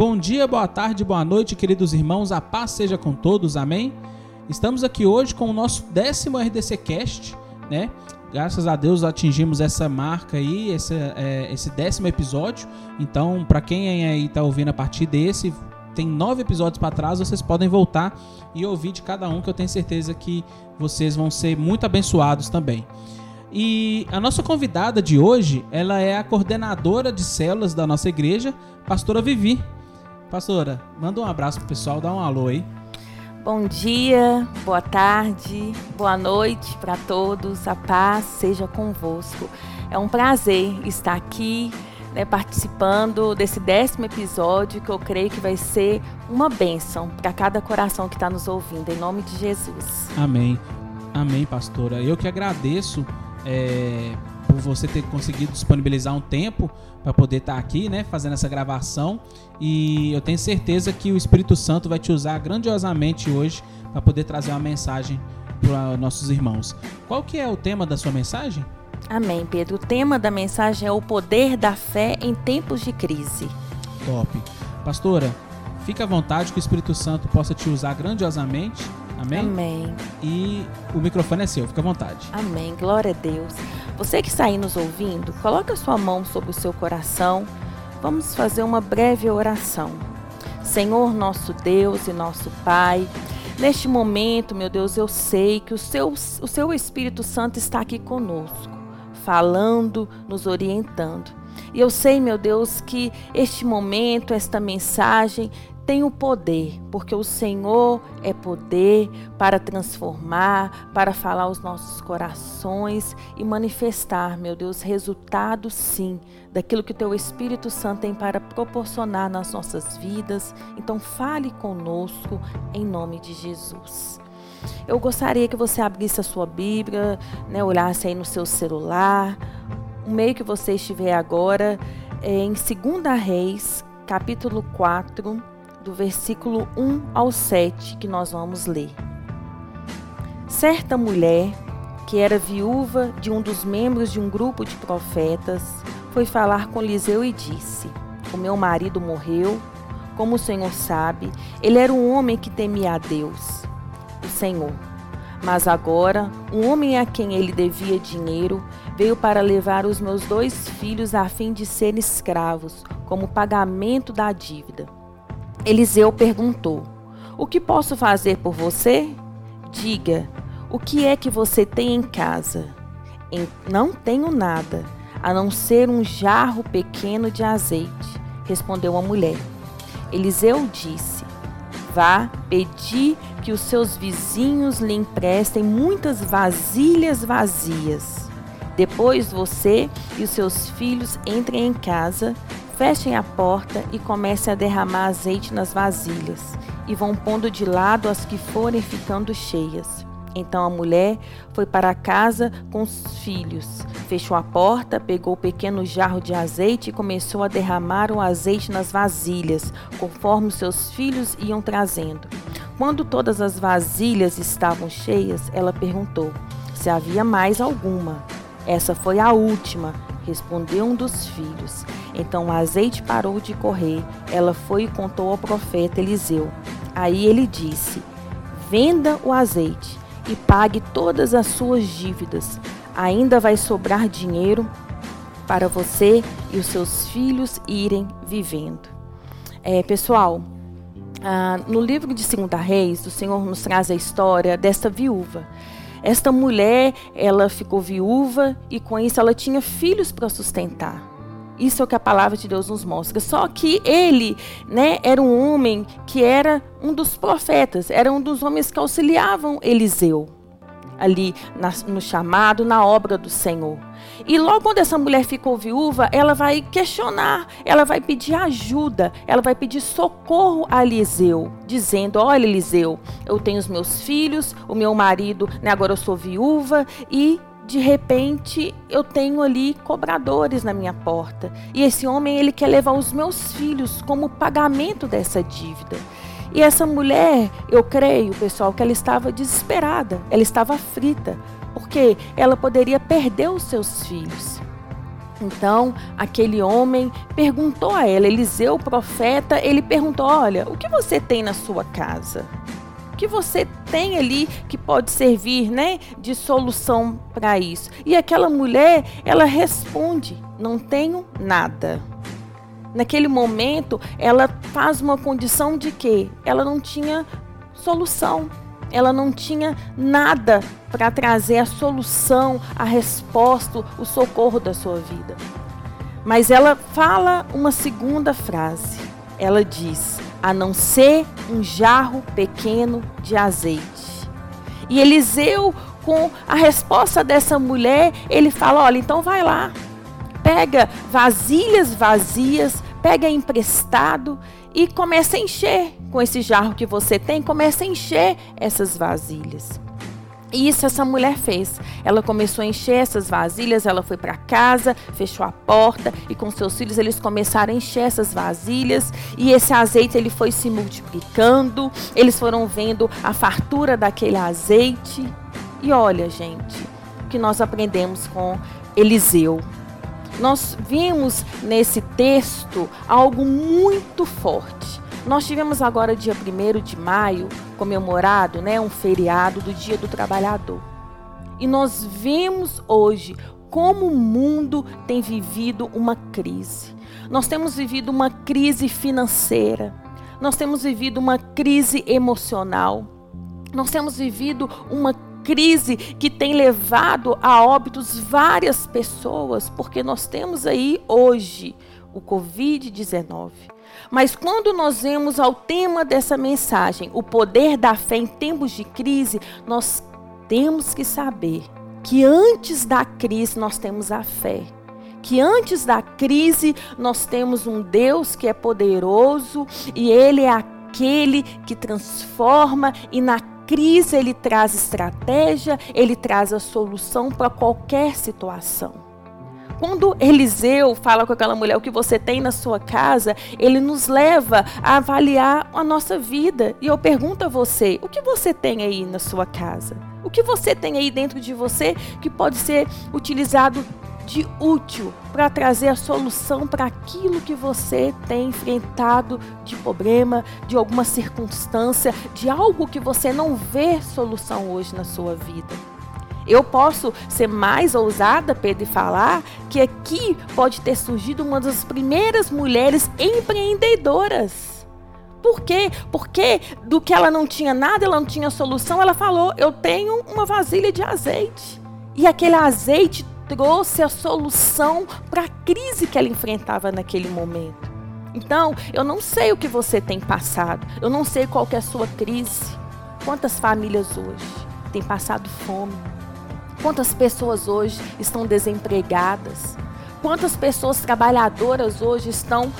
Bom dia, boa tarde, boa noite, queridos irmãos. A paz seja com todos. Amém. Estamos aqui hoje com o nosso décimo RDC Cast, né? Graças a Deus atingimos essa marca aí, esse, é, esse décimo episódio. Então, para quem aí está ouvindo a partir desse, tem nove episódios para trás, vocês podem voltar e ouvir de cada um, que eu tenho certeza que vocês vão ser muito abençoados também. E a nossa convidada de hoje, ela é a coordenadora de células da nossa igreja, pastora Vivi. Pastora, manda um abraço pro pessoal, dá um alô aí. Bom dia, boa tarde, boa noite para todos. A paz seja convosco. É um prazer estar aqui né, participando desse décimo episódio que eu creio que vai ser uma bênção para cada coração que está nos ouvindo, em nome de Jesus. Amém. Amém, pastora. Eu que agradeço é, por você ter conseguido disponibilizar um tempo para poder estar tá aqui, né, fazendo essa gravação. E eu tenho certeza que o Espírito Santo vai te usar grandiosamente hoje para poder trazer uma mensagem para nossos irmãos. Qual que é o tema da sua mensagem? Amém, Pedro. O tema da mensagem é o poder da fé em tempos de crise. Top. Pastora, fique à vontade que o Espírito Santo possa te usar grandiosamente. Amém? Amém. E o microfone é seu, fique à vontade. Amém. Glória a Deus. Você que está aí nos ouvindo, coloque a sua mão sobre o seu coração. Vamos fazer uma breve oração. Senhor, nosso Deus e nosso Pai, neste momento, meu Deus, eu sei que o seu, o seu Espírito Santo está aqui conosco, falando, nos orientando. E eu sei, meu Deus, que este momento, esta mensagem tem o poder, porque o Senhor é poder para transformar, para falar aos nossos corações e manifestar, meu Deus, resultado sim daquilo que o teu Espírito Santo tem para proporcionar nas nossas vidas. Então fale conosco em nome de Jesus. Eu gostaria que você abrisse a sua Bíblia, né, olhasse aí no seu celular, o meio que você estiver agora, é em 2 Reis, capítulo 4, do versículo 1 ao 7 que nós vamos ler. Certa mulher, que era viúva de um dos membros de um grupo de profetas, foi falar com Eliseu e disse: O meu marido morreu. Como o Senhor sabe, ele era um homem que temia a Deus, o Senhor. Mas agora, um homem a quem ele devia dinheiro veio para levar os meus dois filhos a fim de serem escravos, como pagamento da dívida. Eliseu perguntou: O que posso fazer por você? Diga, o que é que você tem em casa? Em, não tenho nada, a não ser um jarro pequeno de azeite, respondeu a mulher. Eliseu disse: Vá pedir que os seus vizinhos lhe emprestem muitas vasilhas vazias. Depois você e os seus filhos entrem em casa, Fechem a porta e comecem a derramar azeite nas vasilhas, e vão pondo de lado as que forem ficando cheias. Então a mulher foi para casa com os filhos, fechou a porta, pegou o pequeno jarro de azeite e começou a derramar o azeite nas vasilhas, conforme seus filhos iam trazendo. Quando todas as vasilhas estavam cheias, ela perguntou se havia mais alguma. Essa foi a última, respondeu um dos filhos. Então o azeite parou de correr. Ela foi e contou ao profeta Eliseu. Aí ele disse: Venda o azeite e pague todas as suas dívidas. Ainda vai sobrar dinheiro para você e os seus filhos irem vivendo. É, pessoal, ah, no livro de Segunda Reis, o Senhor nos traz a história desta viúva. Esta mulher, ela ficou viúva e com isso ela tinha filhos para sustentar. Isso é o que a palavra de Deus nos mostra. Só que ele, né, era um homem que era um dos profetas, era um dos homens que auxiliavam Eliseu ali na, no chamado, na obra do Senhor. E logo quando essa mulher ficou viúva, ela vai questionar, ela vai pedir ajuda, ela vai pedir socorro a Eliseu, dizendo: Olha, Eliseu, eu tenho os meus filhos, o meu marido, né, agora eu sou viúva e de repente eu tenho ali cobradores na minha porta. E esse homem, ele quer levar os meus filhos como pagamento dessa dívida. E essa mulher, eu creio, pessoal, que ela estava desesperada, ela estava aflita, porque ela poderia perder os seus filhos. Então, aquele homem perguntou a ela, Eliseu, o profeta, ele perguntou: Olha, o que você tem na sua casa? Que você tem ali que pode servir, né, de solução para isso? E aquela mulher, ela responde: Não tenho nada. Naquele momento, ela faz uma condição de que ela não tinha solução. Ela não tinha nada para trazer a solução, a resposta, o socorro da sua vida. Mas ela fala uma segunda frase. Ela diz: a não ser um jarro pequeno de azeite. E Eliseu, com a resposta dessa mulher, ele fala: olha, então vai lá, pega vasilhas vazias, pega emprestado e começa a encher com esse jarro que você tem, começa a encher essas vasilhas. Isso essa mulher fez. Ela começou a encher essas vasilhas, ela foi para casa, fechou a porta e com seus filhos eles começaram a encher essas vasilhas e esse azeite ele foi se multiplicando. Eles foram vendo a fartura daquele azeite. E olha, gente, o que nós aprendemos com Eliseu. Nós vimos nesse texto algo muito forte. Nós tivemos agora, dia 1 de maio, comemorado né, um feriado do Dia do Trabalhador. E nós vemos hoje como o mundo tem vivido uma crise. Nós temos vivido uma crise financeira, nós temos vivido uma crise emocional, nós temos vivido uma crise que tem levado a óbitos várias pessoas, porque nós temos aí hoje o Covid-19. Mas quando nós vemos ao tema dessa mensagem, o poder da fé em tempos de crise, nós temos que saber que antes da crise nós temos a fé. Que antes da crise nós temos um Deus que é poderoso e Ele é aquele que transforma e na crise ele traz estratégia, ele traz a solução para qualquer situação. Quando Eliseu fala com aquela mulher o que você tem na sua casa, ele nos leva a avaliar a nossa vida. E eu pergunto a você: o que você tem aí na sua casa? O que você tem aí dentro de você que pode ser utilizado de útil para trazer a solução para aquilo que você tem enfrentado de problema, de alguma circunstância, de algo que você não vê solução hoje na sua vida? Eu posso ser mais ousada, Pedro, e falar que aqui pode ter surgido uma das primeiras mulheres empreendedoras. Por quê? Porque do que ela não tinha nada, ela não tinha solução, ela falou: Eu tenho uma vasilha de azeite. E aquele azeite trouxe a solução para a crise que ela enfrentava naquele momento. Então, eu não sei o que você tem passado, eu não sei qual é a sua crise. Quantas famílias hoje têm passado fome, Quantas pessoas hoje estão desempregadas? Quantas pessoas trabalhadoras hoje estão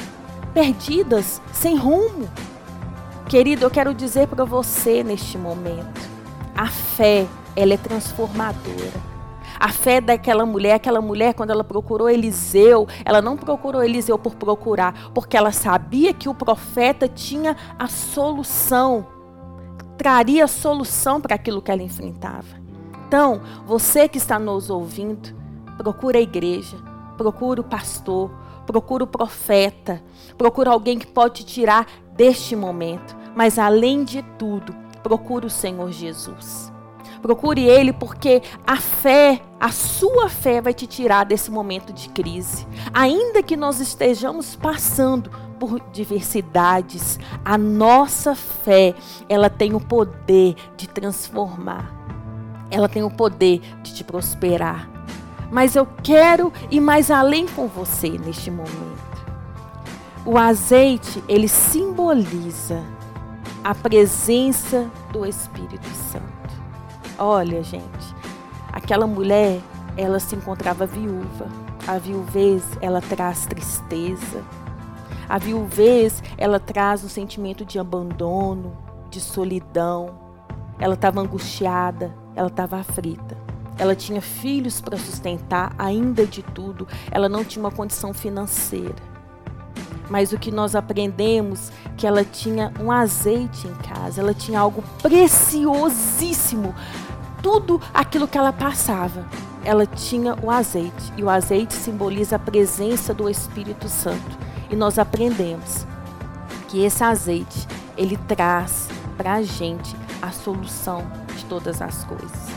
perdidas, sem rumo? Querido, eu quero dizer para você neste momento, a fé, ela é transformadora. A fé daquela mulher, aquela mulher, quando ela procurou Eliseu, ela não procurou Eliseu por procurar, porque ela sabia que o profeta tinha a solução, traria solução para aquilo que ela enfrentava. Então, você que está nos ouvindo, procura a igreja, procura o pastor, procura o profeta, procura alguém que pode te tirar deste momento. Mas além de tudo, procure o Senhor Jesus. Procure Ele porque a fé, a sua fé vai te tirar desse momento de crise. Ainda que nós estejamos passando por diversidades, a nossa fé, ela tem o poder de transformar ela tem o poder de te prosperar. Mas eu quero ir mais além com você neste momento. O azeite, ele simboliza a presença do Espírito Santo. Olha, gente, aquela mulher, ela se encontrava viúva. A viuvez, ela traz tristeza. A viuvez, ela traz um sentimento de abandono, de solidão. Ela estava angustiada, ela estava aflita. Ela tinha filhos para sustentar, ainda de tudo, ela não tinha uma condição financeira. Mas o que nós aprendemos que ela tinha um azeite em casa, ela tinha algo preciosíssimo. Tudo aquilo que ela passava ela tinha o azeite, e o azeite simboliza a presença do Espírito Santo. E nós aprendemos que esse azeite, ele traz para a gente a solução todas as coisas.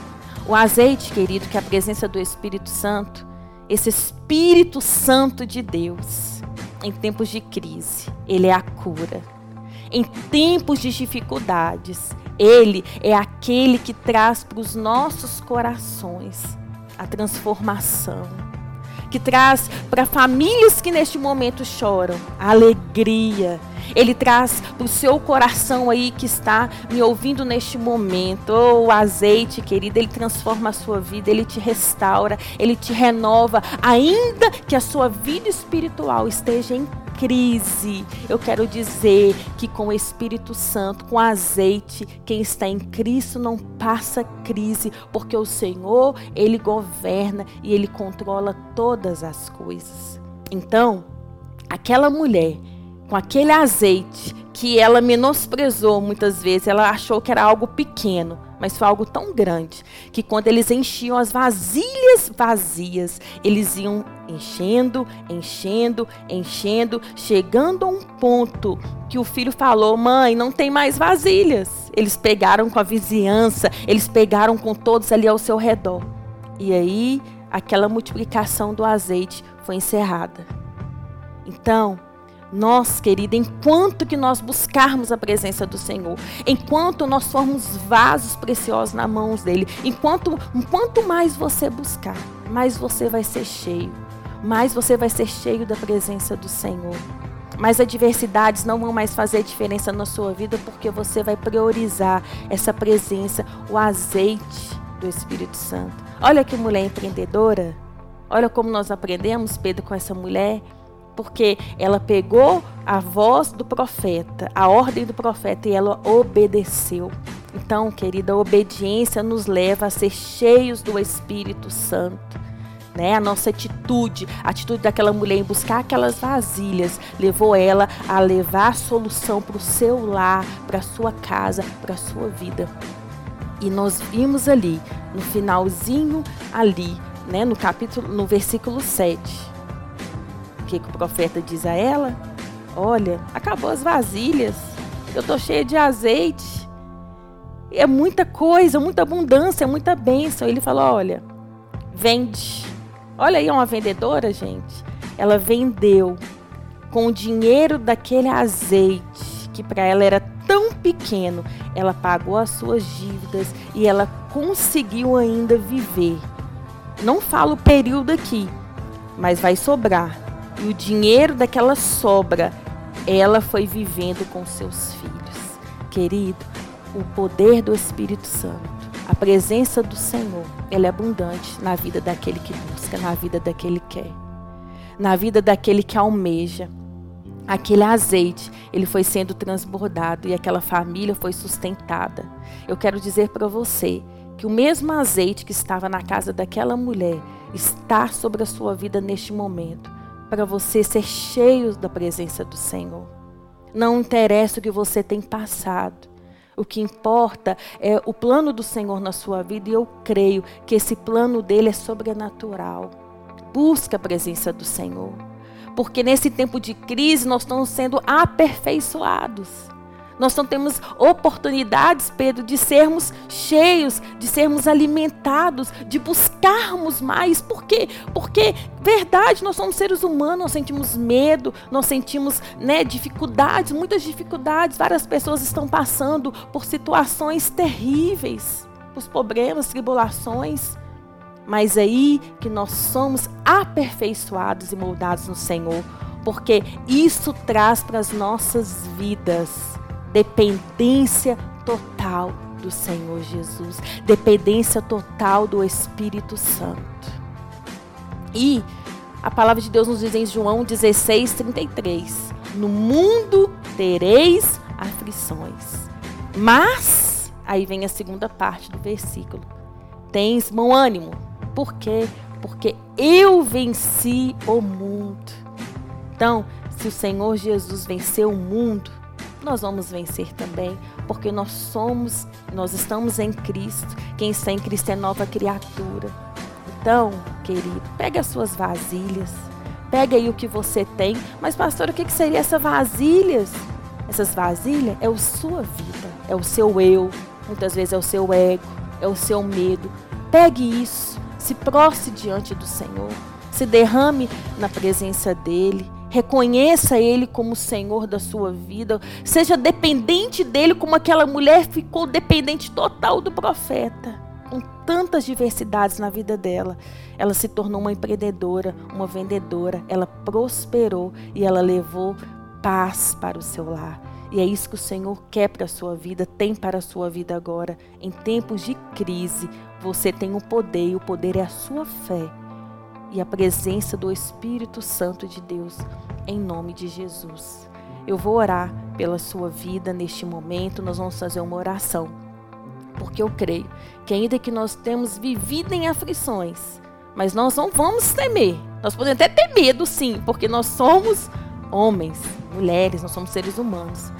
O azeite, querido, que é a presença do Espírito Santo, esse Espírito Santo de Deus, em tempos de crise, ele é a cura. Em tempos de dificuldades, ele é aquele que traz para os nossos corações a transformação, que traz para famílias que neste momento choram alegria. Ele traz para o seu coração aí que está me ouvindo neste momento, oh, o azeite, querido, ele transforma a sua vida, ele te restaura, ele te renova, ainda que a sua vida espiritual esteja em crise, eu quero dizer que com o Espírito Santo, com azeite, quem está em Cristo não passa crise, porque o Senhor, ele governa e ele controla todas as coisas. Então, aquela mulher com aquele azeite que ela menosprezou muitas vezes, ela achou que era algo pequeno, mas foi algo tão grande que quando eles enchiam as vasilhas vazias, eles iam enchendo, enchendo, enchendo, chegando a um ponto que o filho falou: "Mãe, não tem mais vasilhas". Eles pegaram com a vizinhança, eles pegaram com todos ali ao seu redor. E aí, aquela multiplicação do azeite foi encerrada. Então, nós, querida, enquanto que nós buscarmos a presença do Senhor, enquanto nós formos vasos preciosos nas mãos dele, enquanto quanto mais você buscar, mais você vai ser cheio, mais você vai ser cheio da presença do Senhor. Mas adversidades não vão mais fazer diferença na sua vida porque você vai priorizar essa presença, o azeite do Espírito Santo. Olha que mulher empreendedora. Olha como nós aprendemos, Pedro, com essa mulher porque ela pegou a voz do profeta, a ordem do profeta, e ela obedeceu. Então, querida, a obediência nos leva a ser cheios do Espírito Santo. Né? A nossa atitude, a atitude daquela mulher em buscar aquelas vasilhas, levou ela a levar a solução para o seu lar, para a sua casa, para a sua vida. E nós vimos ali, no finalzinho ali, né, no capítulo, no versículo 7, que, que o profeta diz a ela? Olha, acabou as vasilhas, eu estou cheia de azeite. É muita coisa, muita abundância, muita bênção. Ele falou: olha, vende. Olha aí, uma vendedora, gente. Ela vendeu com o dinheiro daquele azeite, que para ela era tão pequeno, ela pagou as suas dívidas e ela conseguiu ainda viver. Não falo o período aqui, mas vai sobrar e o dinheiro daquela sobra, ela foi vivendo com seus filhos. Querido, o poder do Espírito Santo, a presença do Senhor, ela é abundante na vida daquele que busca, na vida daquele que quer, na vida daquele que almeja. Aquele azeite, ele foi sendo transbordado e aquela família foi sustentada. Eu quero dizer para você que o mesmo azeite que estava na casa daquela mulher está sobre a sua vida neste momento para você ser cheio da presença do Senhor. Não interessa o que você tem passado. O que importa é o plano do Senhor na sua vida e eu creio que esse plano dele é sobrenatural. Busca a presença do Senhor. Porque nesse tempo de crise nós estamos sendo aperfeiçoados. Nós não temos oportunidades, Pedro, de sermos cheios, de sermos alimentados, de buscarmos mais. Por quê? Porque, verdade, nós somos seres humanos, nós sentimos medo, nós sentimos né, dificuldades, muitas dificuldades. Várias pessoas estão passando por situações terríveis, por problemas, tribulações. Mas é aí que nós somos aperfeiçoados e moldados no Senhor, porque isso traz para as nossas vidas dependência total do Senhor Jesus, dependência total do Espírito Santo. E a palavra de Deus nos diz em João 16, 33: No mundo tereis aflições, mas, aí vem a segunda parte do versículo: tens bom ânimo. Por quê? Porque eu venci o mundo. Então, se o Senhor Jesus venceu o mundo, nós vamos vencer também, porque nós somos, nós estamos em Cristo. Quem está em Cristo é nova criatura. Então, querido, pegue as suas vasilhas, pegue aí o que você tem. Mas, pastor, o que, seria essas vasilhas? Essas vasilhas é a sua vida, é o seu eu, muitas vezes é o seu ego, é o seu medo. Pegue isso, se prostre diante do Senhor, se derrame na presença dEle, reconheça Ele como Senhor da sua vida, seja dependente dEle como aquela mulher ficou dependente total do profeta com tantas diversidades na vida dela. Ela se tornou uma empreendedora, uma vendedora, ela prosperou e ela levou paz para o seu lar. E é isso que o Senhor quer para a sua vida, tem para a sua vida agora. Em tempos de crise, você tem o poder e o poder é a sua fé e a presença do Espírito Santo de Deus, em nome de Jesus. Eu vou orar pela sua vida neste momento, nós vamos fazer uma oração porque eu creio que ainda que nós temos vivido em aflições, mas nós não vamos temer. Nós podemos até ter medo, sim, porque nós somos homens, mulheres, nós somos seres humanos.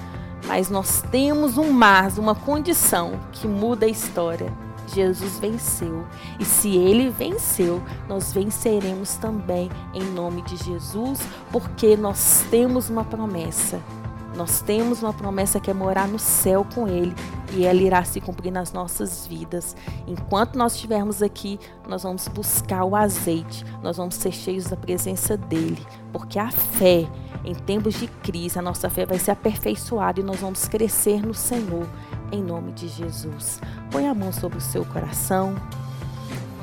Mas nós temos um mas, uma condição que muda a história. Jesus venceu. E se ele venceu, nós venceremos também em nome de Jesus, porque nós temos uma promessa nós temos uma promessa que é morar no céu com Ele e ela irá se cumprir nas nossas vidas. Enquanto nós estivermos aqui, nós vamos buscar o azeite, nós vamos ser cheios da presença dEle, porque a fé, em tempos de crise, a nossa fé vai ser aperfeiçoada e nós vamos crescer no Senhor, em nome de Jesus. Põe a mão sobre o seu coração.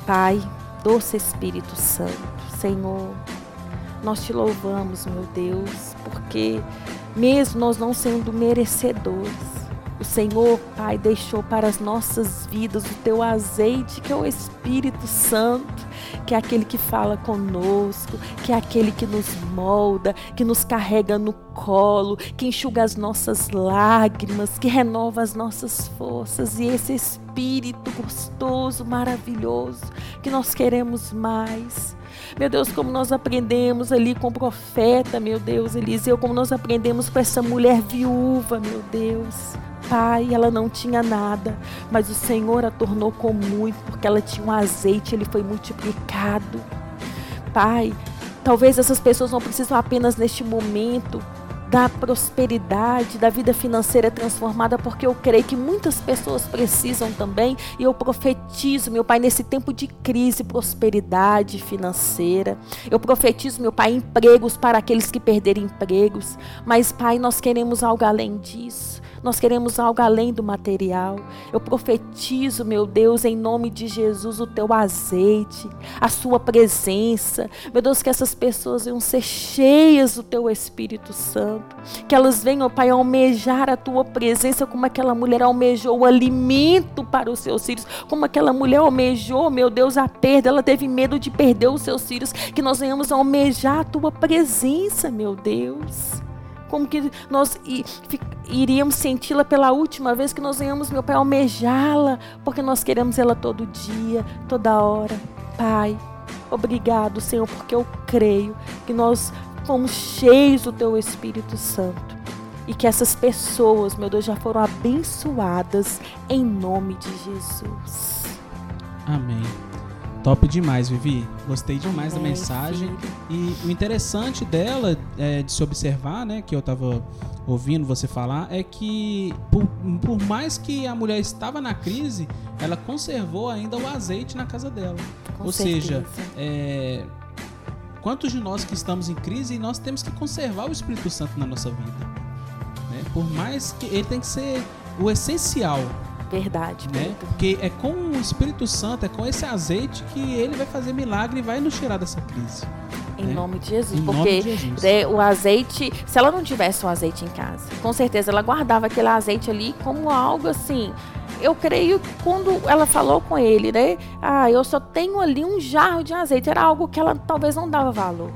Pai, doce Espírito Santo, Senhor, nós te louvamos, meu Deus, porque mesmo nós não sendo merecedores. O Senhor, Pai, deixou para as nossas vidas o teu azeite, que é o Espírito Santo, que é aquele que fala conosco, que é aquele que nos molda, que nos carrega no colo, que enxuga as nossas lágrimas, que renova as nossas forças. E esse Espírito gostoso, maravilhoso, que nós queremos mais. Meu Deus, como nós aprendemos ali com o profeta, meu Deus, Eliseu, como nós aprendemos com essa mulher viúva, meu Deus. Pai, ela não tinha nada, mas o Senhor a tornou com muito, porque ela tinha um azeite, ele foi multiplicado. Pai, talvez essas pessoas não precisam apenas neste momento da prosperidade, da vida financeira transformada, porque eu creio que muitas pessoas precisam também, e eu profetizo, meu Pai, nesse tempo de crise, prosperidade financeira. Eu profetizo, meu Pai, empregos para aqueles que perderem empregos. Mas, Pai, nós queremos algo além disso. Nós queremos algo além do material. Eu profetizo, meu Deus, em nome de Jesus, o teu azeite, a sua presença. Meu Deus, que essas pessoas venham ser cheias do teu Espírito Santo. Que elas venham, Pai, almejar a tua presença como aquela mulher almejou o alimento para os seus filhos. Como aquela mulher almejou, meu Deus, a perda. Ela teve medo de perder os seus filhos. Que nós venhamos almejar a tua presença, meu Deus como que nós iríamos senti-la pela última vez, que nós venhamos, meu Pai, almejá-la, porque nós queremos ela todo dia, toda hora. Pai, obrigado, Senhor, porque eu creio que nós fomos cheios do Teu Espírito Santo e que essas pessoas, meu Deus, já foram abençoadas em nome de Jesus. Amém. Top demais, Vivi. Gostei demais da mensagem. E o interessante dela, é, de se observar, né, que eu estava ouvindo você falar, é que por, por, mais que a mulher estava na crise, ela conservou ainda o azeite na casa dela. Com Ou certeza. seja, é, quantos de nós que estamos em crise, nós temos que conservar o Espírito Santo na nossa vida. Né? Por mais que ele tem que ser o essencial Verdade. Né? Porque é com o Espírito Santo, é com esse azeite que ele vai fazer milagre e vai nos tirar dessa crise. Em né? nome de Jesus. Em porque de Jesus. Né, o azeite, se ela não tivesse o azeite em casa, com certeza ela guardava aquele azeite ali como algo assim. Eu creio que quando ela falou com ele, né? Ah, eu só tenho ali um jarro de azeite. Era algo que ela talvez não dava valor.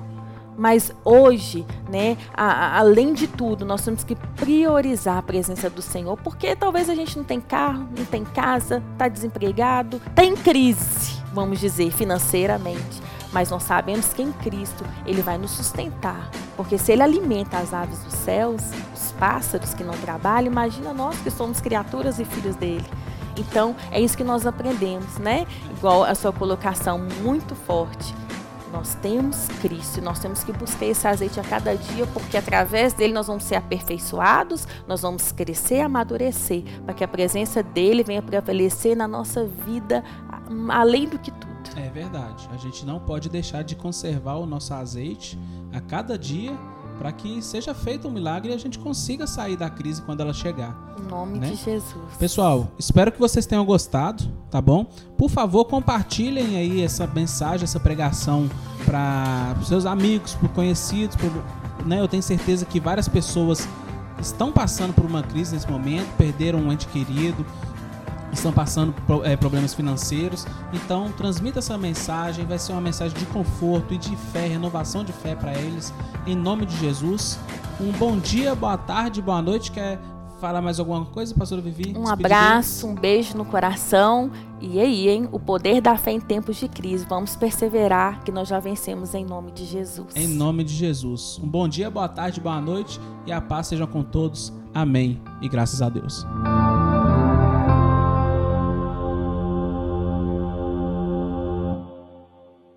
Mas hoje, né, a, a, além de tudo, nós temos que priorizar a presença do Senhor, porque talvez a gente não tem carro, não tem casa, está desempregado, está em crise, vamos dizer, financeiramente. Mas nós sabemos que em Cristo Ele vai nos sustentar. Porque se Ele alimenta as aves dos céus, os pássaros que não trabalham, imagina nós que somos criaturas e filhos dele. Então, é isso que nós aprendemos, né? Igual a sua colocação muito forte. Nós temos Cristo, nós temos que buscar esse azeite a cada dia, porque através dele nós vamos ser aperfeiçoados, nós vamos crescer, amadurecer, para que a presença dele venha prevalecer na nossa vida, além do que tudo. É verdade. A gente não pode deixar de conservar o nosso azeite a cada dia para que seja feito um milagre e a gente consiga sair da crise quando ela chegar. Em nome né? de Jesus. Pessoal, espero que vocês tenham gostado, tá bom? Por favor, compartilhem aí essa mensagem, essa pregação para seus amigos, para conhecidos, pro, né? Eu tenho certeza que várias pessoas estão passando por uma crise nesse momento, perderam um ente querido, estão passando é, problemas financeiros. Então, transmita essa mensagem, vai ser uma mensagem de conforto e de fé, renovação de fé para eles, em nome de Jesus. Um bom dia, boa tarde, boa noite. Quer falar mais alguma coisa, pastor Vivi? Um abraço, um beijo no coração. E aí, hein? O poder da fé em tempos de crise. Vamos perseverar que nós já vencemos em nome de Jesus. Em nome de Jesus. Um bom dia, boa tarde, boa noite e a paz seja com todos. Amém. E graças a Deus.